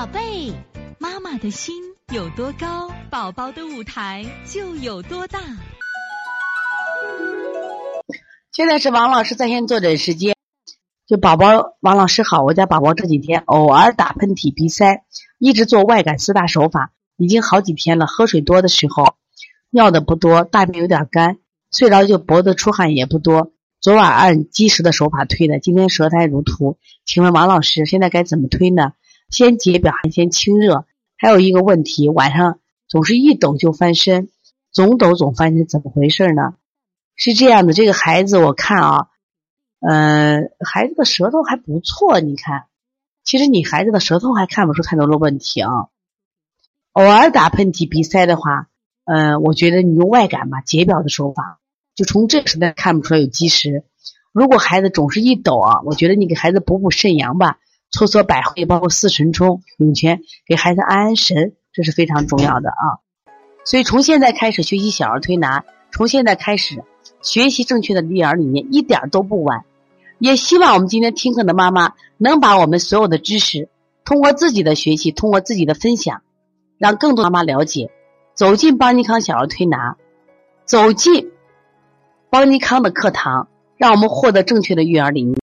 宝贝，妈妈的心有多高，宝宝的舞台就有多大。现在是王老师在线坐诊时间。就宝宝，王老师好，我家宝宝这几天偶尔打喷嚏、鼻塞，一直做外感四大手法，已经好几天了。喝水多的时候，尿的不多，大便有点干，睡着就脖子出汗也不多。昨晚按积食的手法推的，今天舌苔如涂。请问王老师，现在该怎么推呢？先解表还先清热？还有一个问题，晚上总是一抖就翻身，总抖总翻身，怎么回事呢？是这样的，这个孩子我看啊，嗯，孩子的舌头还不错，你看，其实你孩子的舌头还看不出太多的问题啊。偶尔打喷嚏、鼻塞的话，嗯，我觉得你用外感吧，解表的手法。就从这实在看不出来有积食。如果孩子总是一抖啊，我觉得你给孩子补补肾阳吧，搓搓百会，包括四神冲、涌泉，给孩子安安神，这是非常重要的啊。所以从现在开始学习小儿推拿，从现在开始学习正确的育儿理念，一点都不晚。也希望我们今天听课的妈妈能把我们所有的知识，通过自己的学习，通过自己的分享，让更多妈妈了解，走进邦尼康小儿推拿，走进。邦尼康的课堂，让我们获得正确的育儿理念。